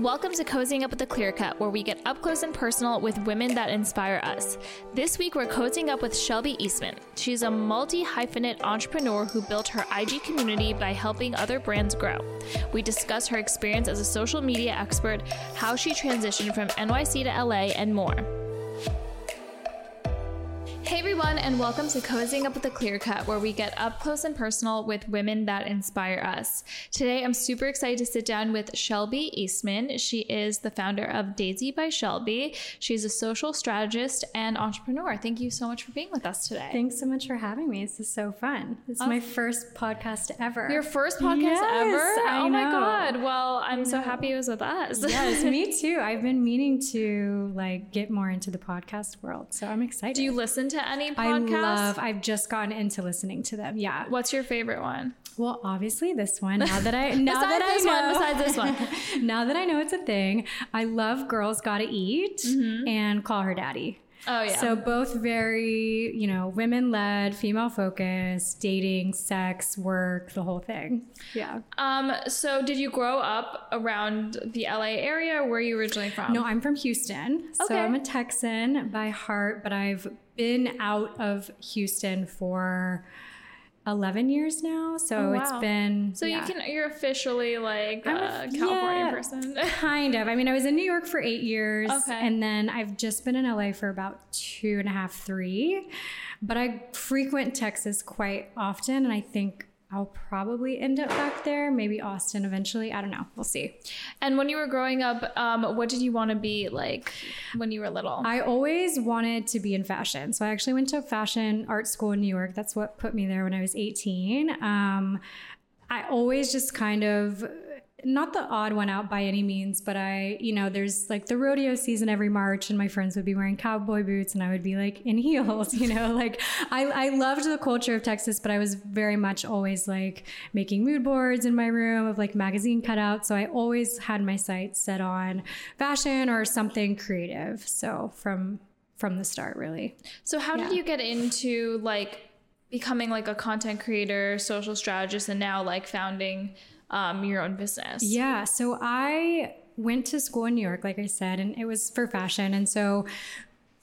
Welcome to Cozying Up with the Clear Cut, where we get up close and personal with women that inspire us. This week, we're cozying up with Shelby Eastman. She's a multi hyphenate entrepreneur who built her IG community by helping other brands grow. We discuss her experience as a social media expert, how she transitioned from NYC to LA, and more. Everyone, and welcome to Cozying Up with the Clear Cut, where we get up close and personal with women that inspire us. Today, I'm super excited to sit down with Shelby Eastman. She is the founder of Daisy by Shelby. She's a social strategist and entrepreneur. Thank you so much for being with us today. Thanks so much for having me. This is so fun. This is my first podcast ever. Your first podcast Yes, ever? I oh my god! Well, I'm so happy it was with us. yes, me too. I've been meaning to like get more into the podcast world, so I'm excited. Do you listen to any I podcasts? love. I've just gotten into listening to them. Yeah. What's your favorite one? Well, obviously this one. Now that I now that I this know, one, besides this one. now that I know it's a thing, I love Girls Gotta Eat mm-hmm. and Call Her Daddy. Oh yeah. So both very, you know, women led, female focused, dating, sex, work, the whole thing. Yeah. Um, so did you grow up around the LA area? Where are you originally from? No, I'm from Houston. Okay. So I'm a Texan by heart, but I've been out of Houston for 11 years now. So Oh, it's wow. been So yeah. you can you're officially like a I'm a- California yeah. person. Kind of. I mean, I was in New York for eight years. Okay. And then I've just been in LA for about two and a half, three. But I frequent Texas quite often. And I think I'll probably end up back there, maybe Austin eventually. I don't know. We'll see. and when you were growing up, um, what did you want to be like when you were little? I always wanted to be in fashion. So I actually went to fashion art school in New York. That's what put me there when I was 18. Um, I always just kind of, not the odd one out by any means, but I, you know, there's like the rodeo season every March, and my friends would be wearing cowboy boots, and I would be like in heels, you know, like I, I loved the culture of Texas, but I was very much always like making mood boards in my room of like magazine cutouts. So I always had my sights set on fashion or something creative. So from from the start, really. so how did you get into like becoming like a content creator, social strategist, and now like founding um, your own business? Yeah. So I went to school in New York, like I said, and it was for fashion. And so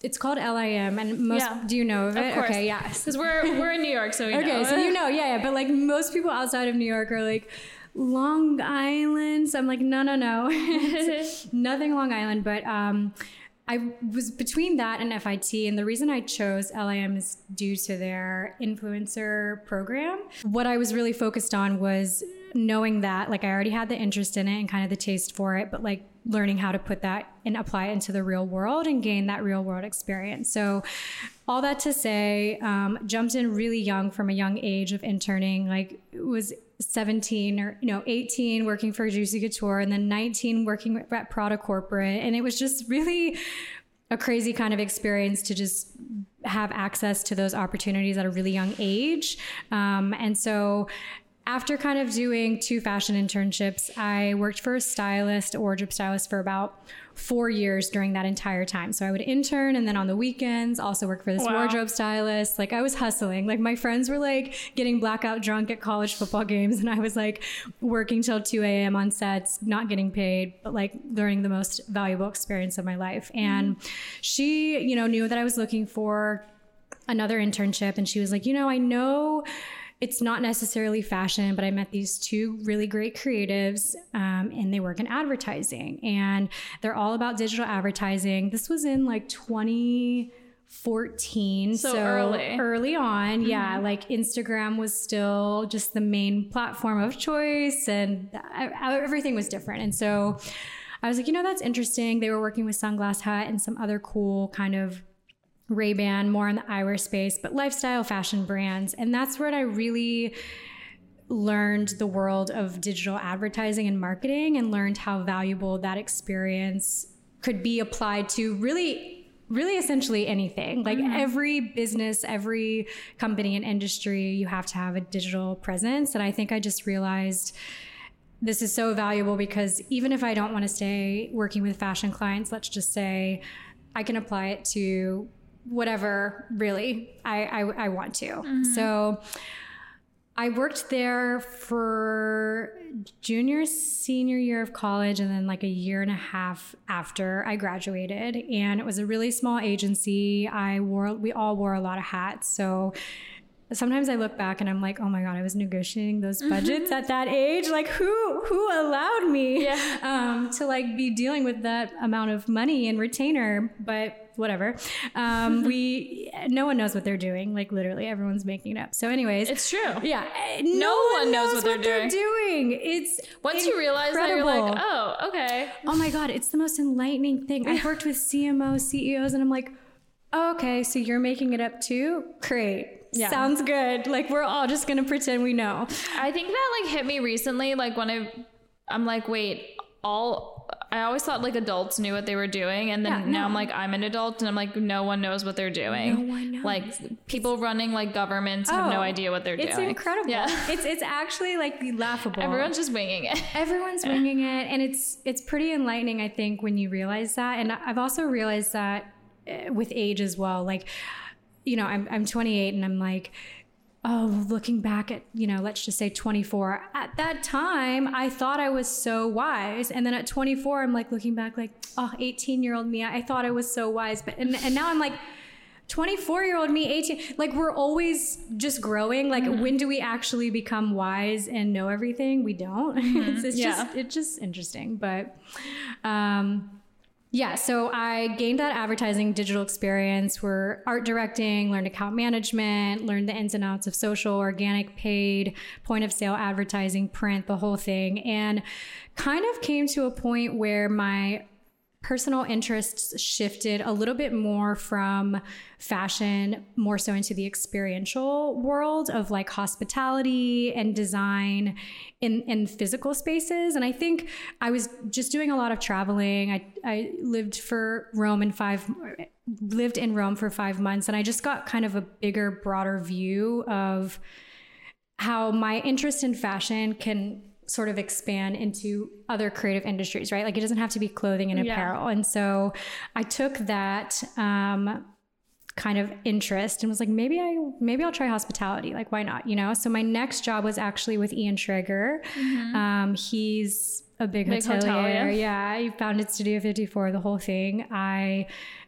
it's called LIM. And most, Yeah. do you know of it? Of course. Okay. Yeah. Because we're we're in New York, so we Okay. know. So you know, yeah, yeah. But like most people outside of New York are like, Long Island. So I'm like, no, no, no. Nothing Long Island. But um, I was between that and FIT. And the reason I chose LIM is due to their influencer program. What I was really focused on was knowing that, like, I already had the interest in it and kind of the taste for it, but like learning how to put that and apply it into the real world and gain that real world experience. So, all that to say, um, jumped in really young from a young age of interning, like, was 17 or you know 18 working for Juicy Couture and then 19 working at Prada Corporate and it was just really a crazy kind of experience to just have access to those opportunities at a really young age um, and so after kind of doing two fashion internships, I worked for a stylist, a wardrobe stylist, for about four years during that entire time. So I would intern and then on the weekends also work for this Wow. wardrobe stylist. Like I was hustling. Like my friends were like getting blackout drunk at college football games, and I was like working till 2 a.m. on sets, not getting paid, but like learning the most valuable experience of my life. Mm-hmm. And she, you know, knew that I was looking for another internship and she was like, you know, I know it's not necessarily fashion, but I met these two really great creatives um, and they work in advertising and they're all about digital advertising. This was in like 2014. So early. Early on. Yeah. Like Instagram was still just the main platform of choice and everything was different. And so I was like, you know, that's interesting. They were working with Sunglass Hut and some other cool kind of Ray Ban, more in the eyewear space, but lifestyle fashion brands. And that's where I really learned the world of digital advertising and marketing and learned how valuable that experience could be applied to really really essentially anything. Like mm-hmm. every business every company and industry you have to have a digital presence. And i think i just realized this is so valuable because even if I don't want to stay working with fashion clients, let's just say I can apply it to whatever really I, I, I want to. Mm-hmm. So I worked there for junior, senior year of college, and then like a year and a half after I graduated. And it was a really small agency. I wore, we all wore a lot of hats. So sometimes I look back and I'm like, oh my god, I was negotiating those budgets at that age. Like, who who allowed me Yeah. um, to like be dealing with that amount of money and retainer? But whatever. Um, we no one knows what they're doing. Like literally, everyone's making it up. So, anyways, It's true. yeah, eh, no, one knows what they're doing. they're, doing. It's Once you realize that, you're like, oh, okay. Oh my God, it's the most enlightening thing. I've worked with CMOs, CEOs, and I'm like, okay, so you're making it up too? Great. Yeah. Sounds good. Like, we're all just to pretend we know. I think that like hit me recently, like when I, I'm like, wait, all. I always thought like adults knew what they were doing, and then Yeah, now no. I'm like, I'm an adult, and I'm like, no one knows what they're doing. No one knows. Like people running like governments have no Oh, idea what they're It's doing. It's incredible. Yeah. It's, it's actually like laughable. Everyone's just winging it. everyone's winging it and it's it's pretty enlightening i think when you realize that and i've also realized that uh, with age as well like you know i'm, I'm 28 and i'm like oh looking back at you know let's just say 24 at that time i thought i was so wise. And then at 24 i'm like looking back like oh 18 year old me i thought i was so wise. But and, and now i'm like 24 year old me 18 like we're always just growing. Like Mm-hmm. when do we actually become wise and know everything? We don't. It's, it's Mm-hmm. Yeah. just it's just interesting. But um yeah, so I gained that advertising digital experience where art directing, learned account management, learned the ins and outs of social, organic, paid, point of sale advertising, print, the whole thing, and kind of came to a point where my personal interests shifted a little bit more from fashion more so into the experiential world of like hospitality and design in in physical spaces. And i think i was just doing a lot of traveling. I i lived for rome in five lived in rome for 5 months and i just got kind of a bigger broader view of how my interest in fashion can sort of expand into other creative industries, right? Like it doesn't have to be clothing and Yeah. apparel. And so I took that um, kind of interest and was like, maybe I maybe I'll try hospitality. Like why not? You know. So my next job was actually with Ian Schrager. Um, he's a big, Big hotelier. hotel, yeah, he founded Studio 54, the whole thing. I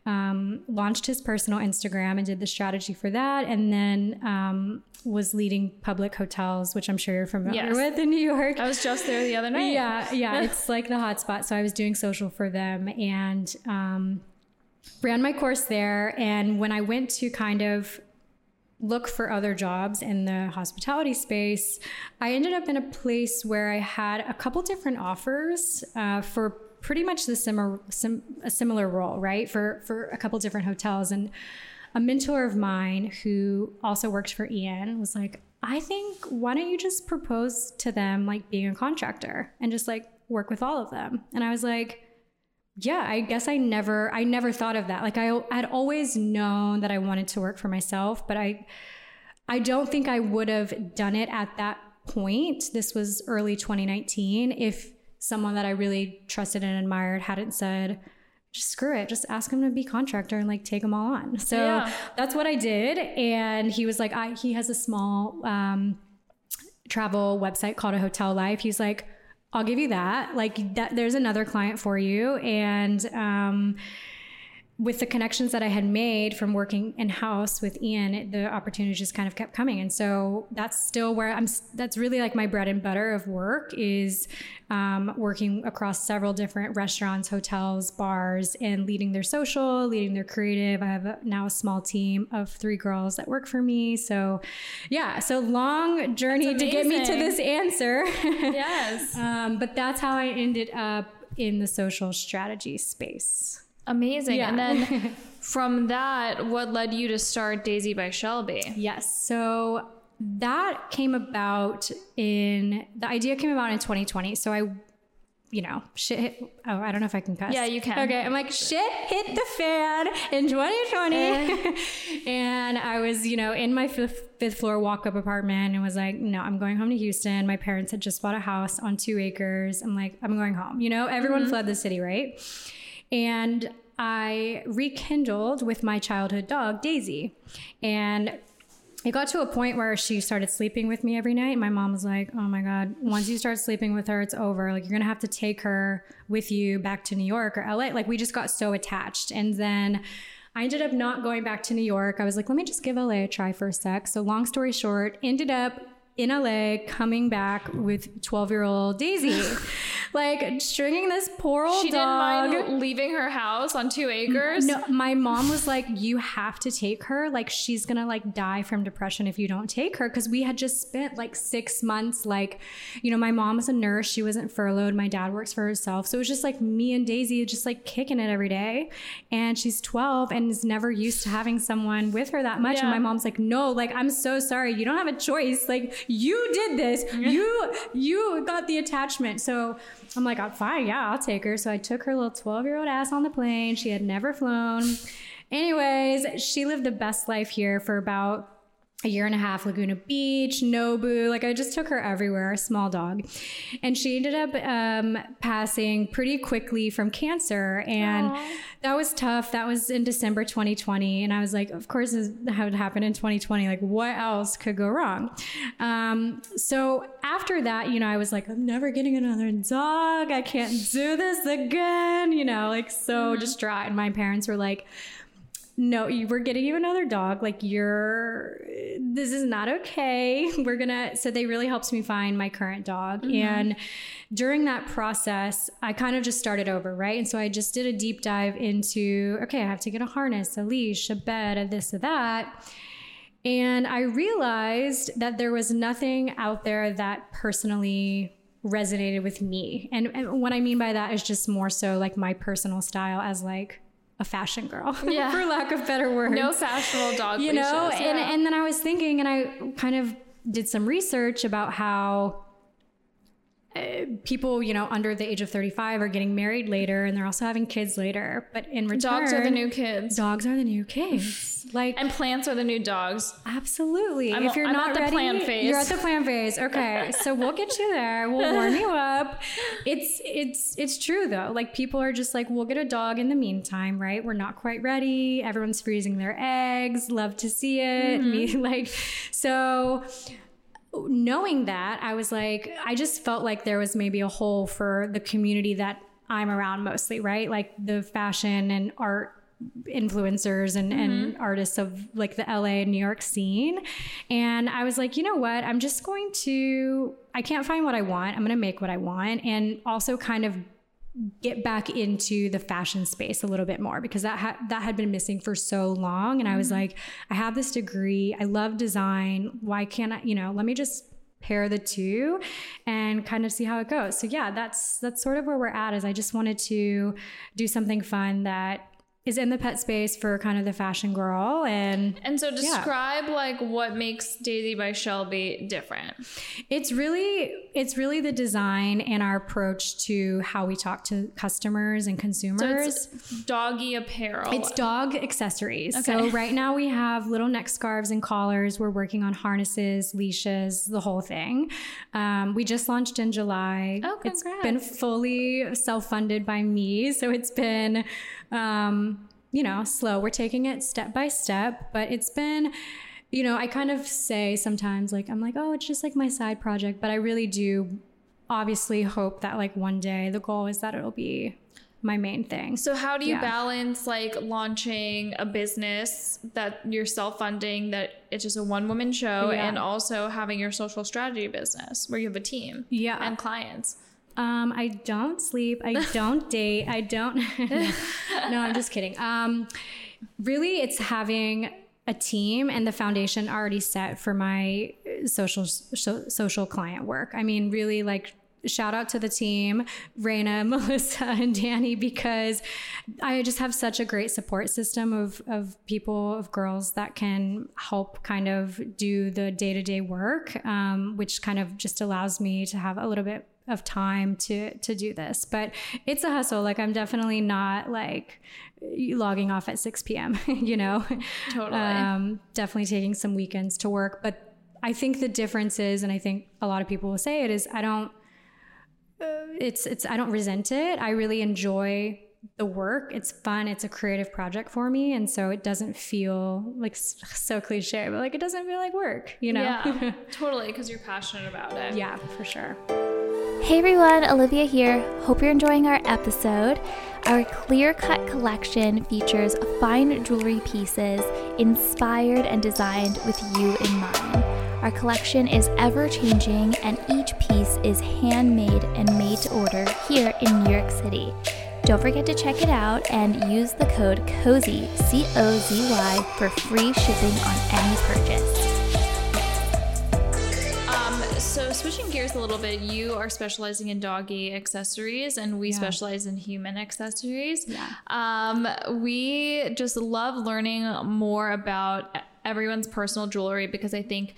um, launched his personal Instagram and did the strategy for that, and then um, was leading public hotels, which I'm sure you're familiar Yes. with in New York. I was just there the other night. Yeah, yeah, it's like the hotspot. So I was doing social for them and um, ran my course there. And when I went to kind of look for other jobs in the hospitality space, I ended up in a place where I had a couple different offers uh, for pretty much the similar sim- a similar role, right? For for a couple different hotels and a mentor of mine who also worked for Ian was like, I think why don't you just propose to them like being a contractor and just like work with all of them? And I was like, yeah, I guess I never I never thought of that. Like I had always known that I wanted to work for myself, but I I don't think I would have done it at that point. This was early 2019 if someone that I really trusted and admired hadn't said just screw it, just ask him to be contractor and like take them all on. So Yeah. that's what I did. And he was like I he has a small um travel website called a hotel life. He's like i'll give you that. Like that there's another client for you. And um with the connections that I had made from working in house with Ian, it- the opportunities just kind of kept coming, and so that's still where I'm. That's really like my bread and butter of work is um, working across several different restaurants, hotels, bars, and leading their social, leading their creative. I have a, now a small team of three girls that work for me. So, yeah, so long journey to get me to this answer. Yes. um, but that's how I ended up in the social strategy space. Amazing. Yeah. And then from that, what led you to start Daisy by Shelby? Yes. So that came about in the idea came about in 2020. So I, you know, shit hit. Oh, I don't know if I can cuss. Yeah, you can. Okay. I'm like, shit hit the fan in 2020. Uh-huh. and I was, you know, in my fifth, fifth floor walk up apartment and was like, no, I'm going home to Houston. My parents had just bought a house on two acres. I'm like, I'm going home. You know, everyone mm-hmm. fled the city, right? And I rekindled with my childhood dog, Daisy. And it got to a point where she started sleeping with me every night. My mom was like, "Oh my god, once you start sleeping with her, it's over. Like you're gonna have to take her with you back to New York or LA." Like we just got so attached, and then. I ended up not going back to New York. I was like, let me just give LA a try for a sec. So, long story short, ended up in LA coming back with 12 year old Daisy. like stringing this poor old she dog. didn't mind leaving her house on two acres. No, my mom was like, "You have to take her. Like, she's gonna like die from depression if you don't take her." Because we had just spent like six months. Like, you know, my mom was a nurse; she wasn't furloughed. My dad works for herself, so it was just like me and Daisy, just like kicking it every day. And she's twelve and is never used to having someone with her that much. Yeah. And my mom's like, "No, like I'm so sorry. You don't have a choice. Like, you did this. You you got the attachment." So. I'm like, I'm fine. Yeah, I'll take her. So I took her little 12 year old ass on the plane. She had never flown. Anyways, she lived the best life here for about a year and a half laguna beach nobu like i just took her everywhere a small dog. And she ended up um, passing pretty quickly from cancer. And Aw. that was tough. That was in december 2020 and i was like of course this would happen in 2020 like what else could go wrong? Um, so after that you know i was like i'm never getting another dog. I can't do this again you know like so distraught. And my parents were like no, you, we're getting you another dog. Like you're, this is not okay. We're gonna. So they really helped me find my current dog, mm-hmm. and during that process, I kind of just started over, right? And so I just did a deep dive into, okay, I have to get a harness, a leash, a bed, a this, a that. And I realized that there was nothing out there that personally resonated with me. And, and what I mean by that is just more so like my personal style as like a fashion girl, Yeah. for lack of better words. No fashionable dog you know, leashes, and and then I was thinking, and I kind of did some research about how uh, people, you know, under the age of 35 are getting married later and they're also having kids later. But in return, dogs are the new kids. dogs are the new kids. Like And plants are the new dogs. Absolutely. I'm- if you're I'm not at the ready, plan phase. you're at the plan phase. Okay, so we'll get you there. We'll warm you up. It's it's it's true though. Like people are just like, we'll get a dog in the meantime, right? We're not quite ready. Everyone's freezing their eggs. Love to see it. Me like so. Knowing that, I was like, I just felt like there was maybe a hole for the community that I'm around mostly, right? Like the fashion and art influencers and, and mm-hmm. artists of like the LA and New York scene. And I was like, you know what? I'm just going to, I can't find what I want. I'm going to make what I want. And also kind of get back into the fashion space a little bit more because that ha- that had been missing for so long. And I was mm-hmm. like I have this degree. I love design. Why can't I you know let me just pair the two and kind of see how it goes. So yeah that's that's sort of where we're at is I just wanted to do something fun that is in the pet space for kind of the fashion girl and And so describe like what makes Daisy by Shelby different. It's really it's really the design and our approach to how we talk to customers and So consumers. it's doggy apparel. It's dog accessories. Okay. So right now we have little neck scarves and collars. We're working on harnesses, leashes, the whole thing. Um, we just launched in July. Oh, It's congrats. been fully self-funded by me, so it's been, um, you know, slow. We're taking it step by step, but it's been. You know, I kind of say sometimes, like, I'm like, oh, it's just like my side project, but I really do obviously hope that, like, one day the goal is that it'll be my main thing. So how do you Yeah. balance like launching a business that you're self-funding that it's just a one-woman show Yeah. and also having your social strategy business where you have a team Yeah. and clients? Um, I don't sleep. I don't date. I don't. no, I'm just kidding. Um, really, it's having a team and the foundation already set for my social so, social client work. I mean, really, like shout out to the team, Raina, Melissa, and Danny, because I just have such a great support system of of people, of girls that can help kind of do the day to day work, um, which kind of just allows me to have a little bit of time to to do this. But it's a hustle. Like i'm definitely not like logging off at 6 p.m you know? Totally. um, definitely taking some weekends to work. But i think the difference is and i think a lot of people will say it is i don't it's it's i don't resent it i really enjoy the work. It's fun. It's a creative project for me. And so it doesn't feel like so cliche, but like it doesn't feel like work, you know? Yeah, totally, because you're passionate about it. yeah, for sure. Hey everyone, Olivia here. Hope you're enjoying our episode. Our clear cut collection features fine jewelry pieces inspired and designed with you in mind. Our collection is ever changing, and each piece is handmade and made to order here in New York City. Don't forget to check it out and use the code COZY, C O Z Y, for free shipping on any purchase. Um, so switching gears a little bit, you are specializing in doggy accessories, and we Yeah. specialize in human accessories. Yeah. Um, we just love learning more about everyone's personal jewelry because I think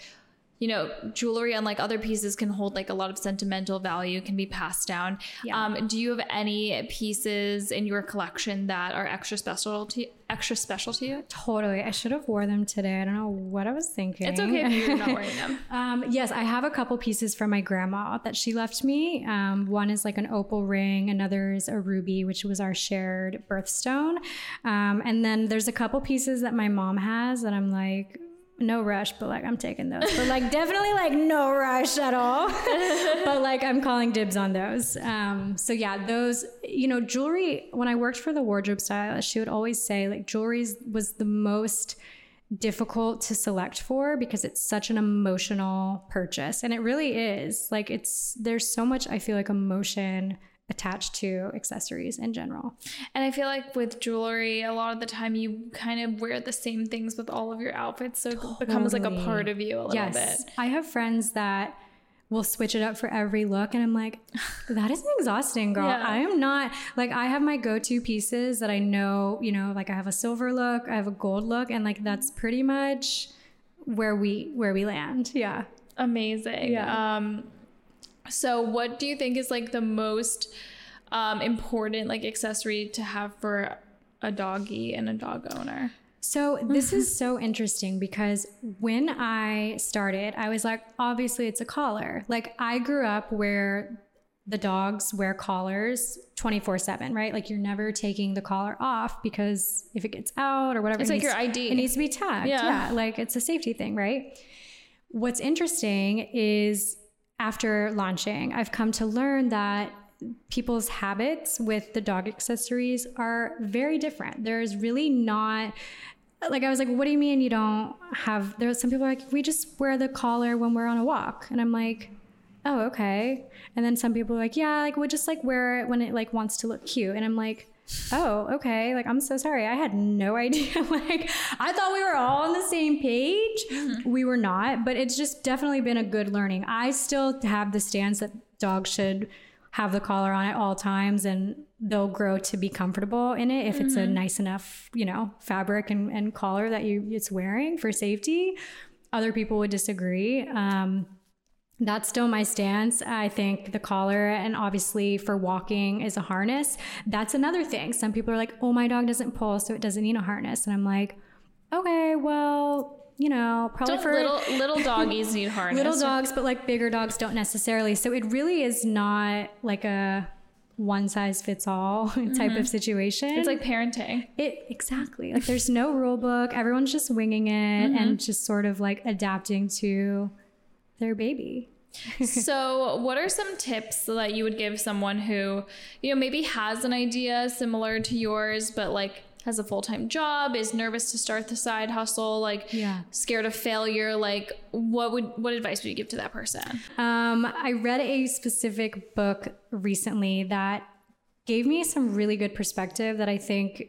you know, jewelry, unlike other pieces, can hold like a lot of sentimental value, can be passed down. Yeah. Um, do you have any pieces in your collection that are extra special to extra special to you? Totally. I should have wore them today. I don't know what I was thinking. It's okay if you're not wearing them. Um, yes, I have a couple pieces from my grandma that she left me. Um, one is like an opal ring, another is a ruby, which was our shared birthstone. Um, and then there's a couple pieces that my mom has that I'm like, no rush, but like I'm taking those. But like definitely like no rush at all. but like I'm calling dibs on those. Um, so yeah, those, you know, jewelry, when I worked for the wardrobe stylist, she would always say like jewelry was the most difficult to select for because it's such an emotional purchase and it really is like it's there's so much i feel like emotion attached to accessories in general And I feel like with jewelry, a lot of the time you kind of wear the same things with all of your outfits, so it becomes like a part of you a little yes bit. i have friends that will switch it up for every look and i'm like that is exhausting girl Yeah. i am not like i have my go-to pieces that i know you know like i have a silver look i have a gold look and like that's pretty much where we where we land yeah Amazing. Yeah. Um, so what do you think is like the most um, important like accessory to have for a doggy and a dog owner? So this is so interesting because when I started, I was like, obviously it's a collar. Like I grew up where the dogs wear collars 24 7, right? Like you're never taking the collar off because if it gets out or whatever, It's it like needs- your ID. It needs to be tagged. Yeah. Yeah. Like it's a safety thing, right? What's interesting is after launching, I've come to learn that people's habits with the dog accessories are very different. There's really not like I was like, what do you mean you don't have there's some people are like, we just wear the collar when we're on a walk. And I'm like, oh, okay. And then some people are like, yeah, like we'll just like wear it when it like wants to look cute. And I'm like, oh, okay. Like I'm so sorry. I had no idea. like I thought we were all on the same page. We were not, but it's just definitely been a good learning. I still have the stance that dogs should have the collar on at all times and they'll grow to be comfortable in it if it's a nice enough, you know, fabric and, and collar that you it's wearing for safety. Other people would disagree. Um, that's still my stance. I think the collar and obviously for walking is a harness. That's another thing. Some people are like, oh, my dog doesn't pull, so it doesn't need a harness. And I'm like, okay, well, you know, probably Don't for little little doggies need harness. little dogs, but like bigger dogs don't necessarily. So it really is not like a one size fits all type mm-hmm. of situation. It's like parenting. it exactly like there's no rule book. Everyone's just winging it mm-hmm. and just sort of like adapting to their baby. so, what are some tips that you would give someone who, you know, maybe has an idea similar to yours, but like has a full time job, is nervous to start the side hustle, like Yeah. scared of failure? Like, what would what advice would you give to that person? Um, I read a specific book recently that gave me some really good perspective that I think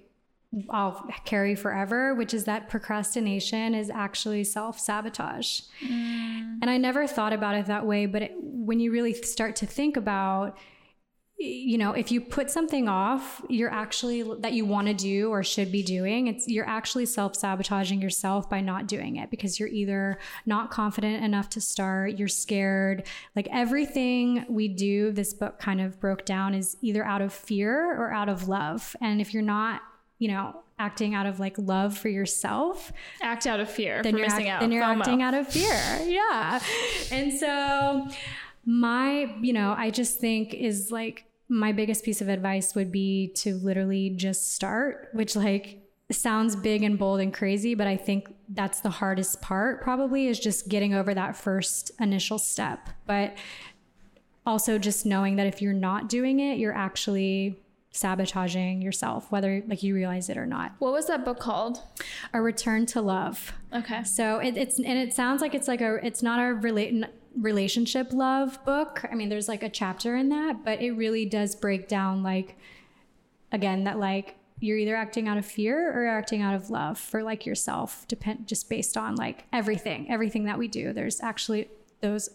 I'll carry forever, which is that procrastination is actually self sabotage. Mm. And I never thought about it that way, but it, when you really start to think about, you know, if you put something off, you're actually that you want to do or should be doing, it's you're actually self sabotaging yourself by not doing it because you're either not confident enough to start, you're scared. Like everything we do, this book kind of broke down is either out of fear or out of love. And if you're not, you know, acting out of like love for yourself, Act out of fear then for you're, missing act- out. then you're FOMO. acting out of fear. yeah. And so my, you know, I just think is like my biggest piece of advice would be to literally just start, which like sounds big and bold and crazy, but I think that's the hardest part probably is just getting over that first initial step. But also just knowing that if you're not doing it, you're actually sabotaging yourself, whether like you realize it or not. What was that book called? A Return to Love. Okay. So it, it's and it sounds like it's like a it's not a relate relationship love book. I mean, there's like a chapter in that, but it really does break down like again that like you're either acting out of fear or acting out of love for like yourself depend just based on like everything everything that we do there's actually those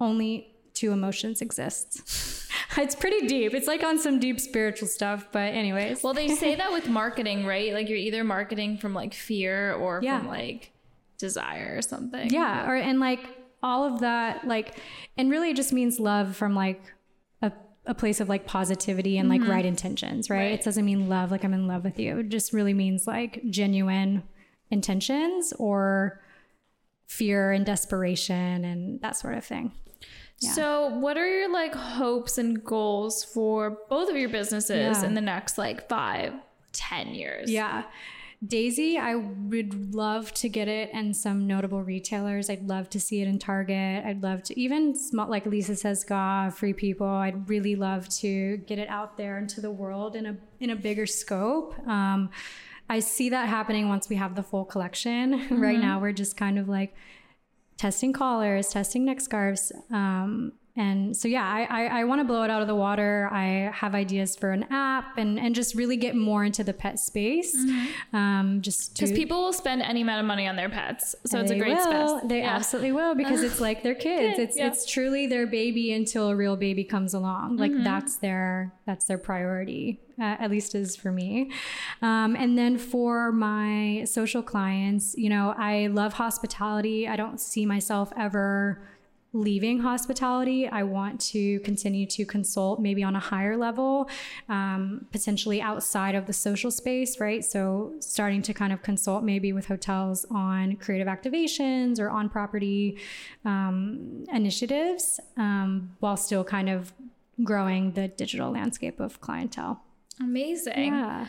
only two emotions exist it's pretty deep it's like on some deep spiritual stuff but anyways Well, they say that with marketing, right? Like you're either marketing from like fear or Yeah. from like desire or something. yeah or and like all of that like and really it just means love from like a, a place of like positivity and like mm-hmm. right intentions right? Right. it doesn't mean love like i'm in love with you it just really means like genuine intentions or fear and desperation and that sort of thing So, what are your like hopes and goals for both of your businesses Yeah. in the next like five, ten years? Yeah. Daisy, I would love to get it in some notable retailers. I'd love to see it in Target. I'd love to even small, like Lisa Says Gah, Free People. I'd really love to get it out there into the world in a in a bigger scope. Um, I see that happening once we have the full collection. right now, we're just kind of like testing collars, testing neck scarves. Um, and so, yeah, I, I, I want to blow it out of the water. I have ideas for an app and, and just really get more into the pet space. Um, just Because people will spend any amount of money on their pets, so it's a great will. space. They Yeah. absolutely will because it's like their kids. Kid, It's yeah. it's truly their baby until a real baby comes along. Like Mm-hmm. that's their that's their priority. Uh, at least is for me. Um, and then for my social clients, you know, I love hospitality. I don't see myself ever leaving hospitality. I want to continue to consult maybe on a higher level, um, potentially outside of the social space, right? So starting to kind of consult maybe with hotels on creative activations or on property um, initiatives um, while still kind of growing the digital landscape of clientele. Amazing. Yeah.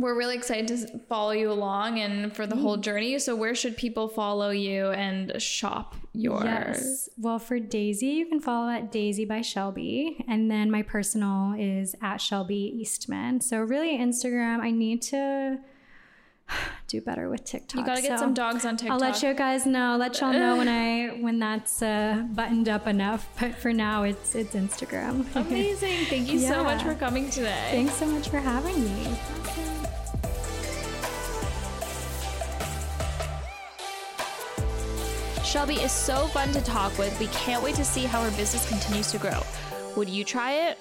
We're really excited to follow you along and for the Mm. whole journey. So, where should people follow you and shop yours? Yes. Well, for Daisy, you can follow at Daisy by Shelby. And then my personal is at Shelby Eastman. So, really, Instagram, I need to do better with TikTok. You gotta get So some dogs on TikTok. I'll let you guys know, let y'all know when I when that's uh, buttoned up enough. But for now, it's it's Instagram. Amazing. Thank you so much for coming today. Thanks so much for having me. Shelby is so fun to talk with. We can't wait to see how her business continues to grow. Would you try it?